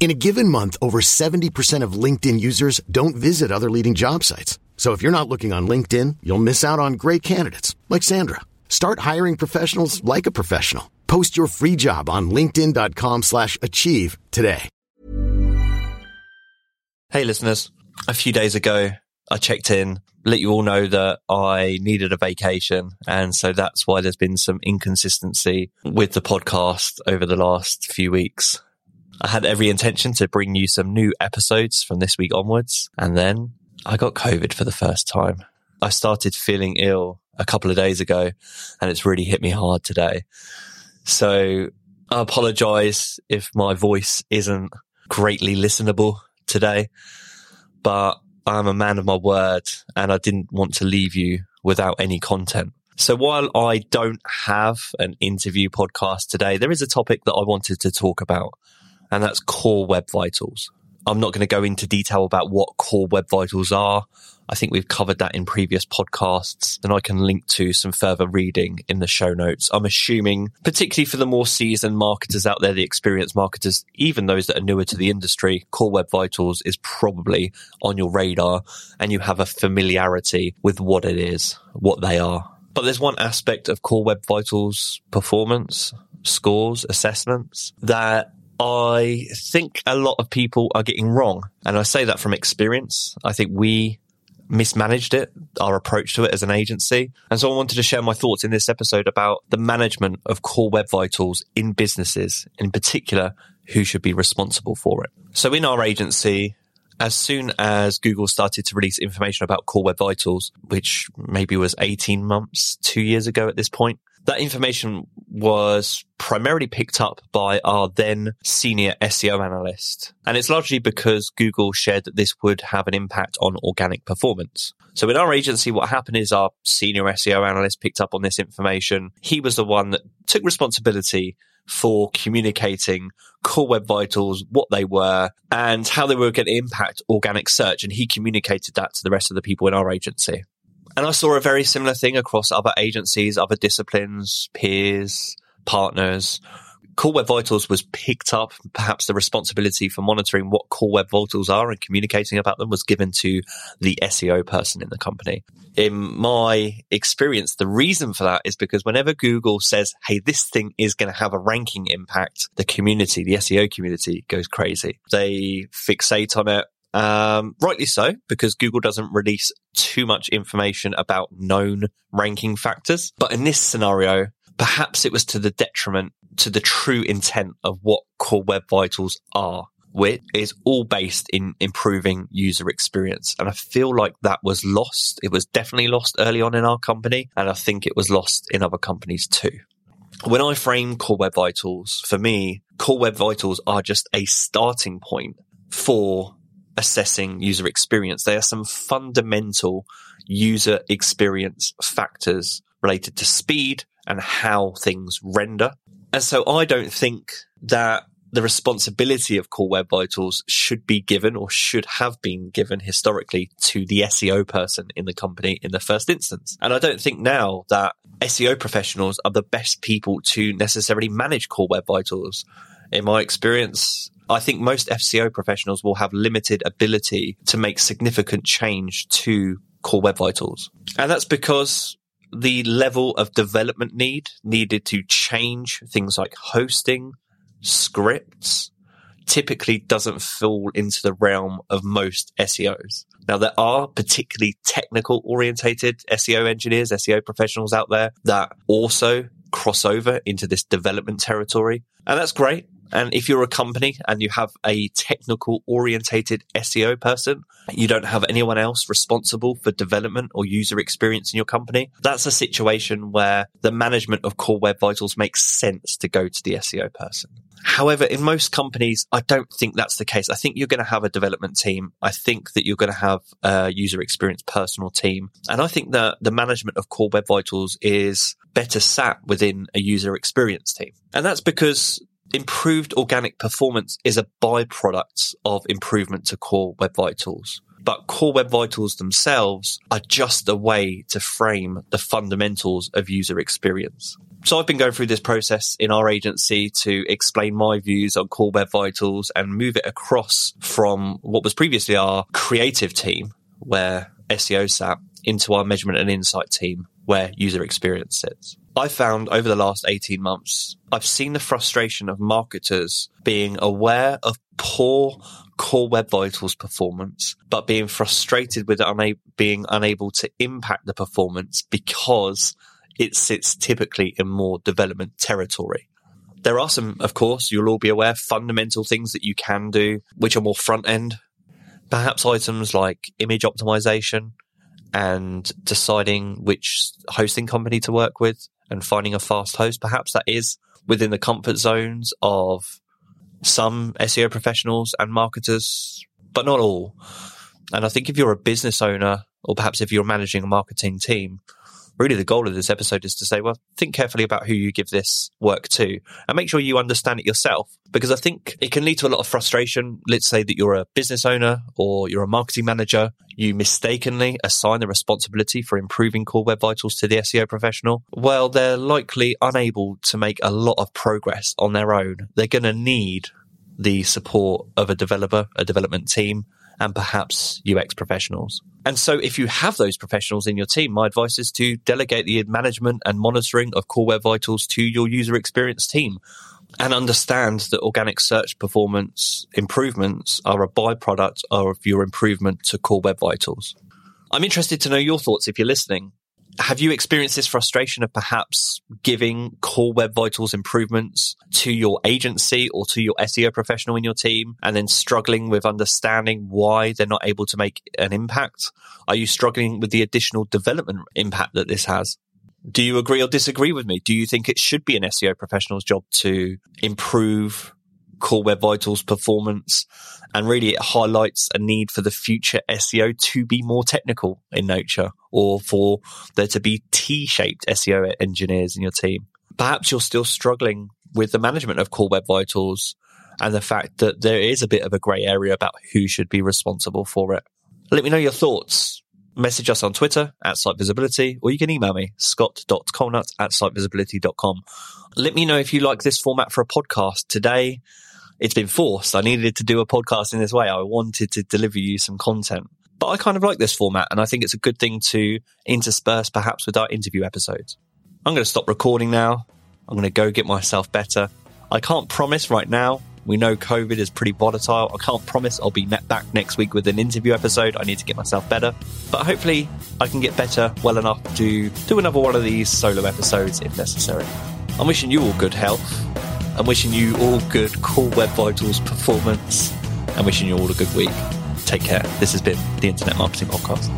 In a given month, over 70% of LinkedIn users don't visit other leading job sites. So if you're not looking on LinkedIn, you'll miss out on great candidates like Sandra. Start hiring professionals like a professional. Post your free job on linkedin.com/achieve today. Hey, listeners. A few days ago, I checked in, let you all know that I needed a vacation. And so that's why there's been some inconsistency with the podcast over the last few weeks. I had every intention to bring you some new episodes from this week onwards. And then I got COVID for the first time. I started feeling ill a couple of days ago and it's really hit me hard today. So I apologize if my voice isn't greatly listenable today, but I'm a man of my word and I didn't want to leave you without any content. So while I don't have an interview podcast today, there is a topic that I wanted to talk about and that's core web vitals. I'm not going to go into detail about what core web vitals are. I think we've covered that in previous podcasts and I can link to some further reading in the show notes. I'm assuming, particularly for the more seasoned marketers out there, the experienced marketers, even those that are newer to the industry, core web vitals is probably on your radar and you have a familiarity with what it is, what they are. But there's one aspect of core web vitals performance, scores, assessments that I think a lot of people are getting wrong. And I say that from experience. I think we mismanaged it, our approach to it as an agency. And so I wanted to share my thoughts in this episode about the management of core web vitals in businesses, in particular, who should be responsible for it. So in our agency, as soon as Google started to release information about Core Web Vitals, which maybe was 18 months, two years ago at this point, that information was primarily picked up by our then senior SEO analyst. And it's largely because Google shared that this would have an impact on organic performance. So in our agency, what happened is our senior SEO analyst picked up on this information. He was the one that took responsibility for communicating core web vitals, what they were and how they were going to impact organic search. And he communicated that to the rest of the people in our agency. And I saw a very similar thing across other agencies, other disciplines, peers, partners. Core Web Vitals was picked up. Perhaps the responsibility for monitoring what Core Web Vitals are and communicating about them was given to the SEO person in the company. In my experience, the reason for that is because whenever Google says, Hey, this thing is going to have a ranking impact, the community, the SEO community goes crazy. They fixate on it. Um, rightly so, because Google doesn't release too much information about known ranking factors. But in this scenario, perhaps it was to the detriment to the true intent of what core web vitals are, which is all based in improving user experience. And I feel like that was lost. It was definitely lost early on in our company. And I think it was lost in other companies too. When I frame core web vitals, for me, core web vitals are just a starting point for assessing user experience. They are some fundamental user experience factors related to speed and how things render. And so I don't think that the responsibility of core web vitals should be given or should have been given historically to the SEO person in the company in the first instance. And I don't think now that SEO professionals are the best people to necessarily manage core web vitals. In my experience, I think most SEO professionals will have limited ability to make significant change to core web vitals. And that's because the level of development need needed to change things like hosting, scripts, typically doesn't fall into the realm of most SEOs. Now, there are particularly technical orientated SEO engineers, SEO professionals out there that also cross over into this development territory. And that's great. And if you're a company and you have a technical orientated SEO person, you don't have anyone else responsible for development or user experience in your company. That's a situation where the management of core web vitals makes sense to go to the SEO person. However, in most companies, I don't think that's the case. I think you're going to have a development team. I think that you're going to have a user experience personal team. And I think that the management of core web vitals is better sat within a user experience team. And that's because improved organic performance is a byproduct of improvement to core web vitals. But core web vitals themselves are just a way to frame the fundamentals of user experience. So I've been going through this process in our agency to explain my views on core web vitals and move it across from what was previously our creative team where SEO sat into our measurement and insight team where user experience sits. I found over the last 18 months, I've seen the frustration of marketers being aware of poor core web vitals performance, but being frustrated with una- being unable to impact the performance because it sits typically in more development territory. There are some, of course, you'll all be aware, fundamental things that you can do, which are more front end. Perhaps items like image optimization and deciding which hosting company to work with and finding a fast host. Perhaps that is within the comfort zones of some SEO professionals and marketers, but not all. And I think if you're a business owner, or perhaps if you're managing a marketing team, really the goal of this episode is to say, well, think carefully about who you give this work to and make sure you understand it yourself. Because I think it can lead to a lot of frustration. Let's say that you're a business owner or you're a marketing manager. You mistakenly assign the responsibility for improving core web vitals to the SEO professional. Well, they're likely unable to make a lot of progress on their own. They're going to need the support of a developer, a development team, and perhaps UX professionals. And so if you have those professionals in your team, my advice is to delegate the management and monitoring of Core Web Vitals to your user experience team and understand that organic search performance improvements are a byproduct of your improvement to Core Web Vitals. I'm interested to know your thoughts if you're listening have you experienced this frustration of perhaps giving core web vitals improvements to your agency or to your SEO professional in your team and then struggling with understanding why they're not able to make an impact? Are you struggling with the additional development impact that this has? Do you agree or disagree with me? Do you think it should be an SEO professional's job to improve core web vitals performance and really it highlights a need for the future SEO to be more technical in nature or for there to be T-shaped SEO engineers in your team. Perhaps you're still struggling with the management of core web vitals and the fact that there is a bit of a grey area about who should be responsible for it. Let me know your thoughts. Message us on Twitter at Site Visibility, or you can email me, scott.colenutt at sitevisibility.com. Let me know if you like this format for a podcast. Today, it's been forced. I needed to do a podcast in this way. I wanted to deliver you some content. But I kind of like this format and I think it's a good thing to intersperse perhaps with our interview episodes. I'm going to stop recording now. I'm going to go get myself better. I can't promise right now. We know COVID is pretty volatile. I can't promise I'll be back next week with an interview episode. I need to get myself better. But hopefully I can get better well enough to do another one of these solo episodes if necessary. I'm wishing you all good health I'm wishing you all good Core Web Vitals performance and wishing you all a good week. Take care. This has been the Internet Marketing Podcast.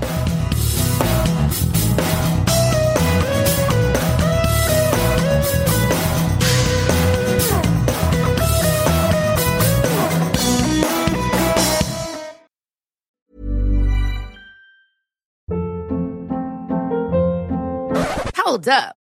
Hold up.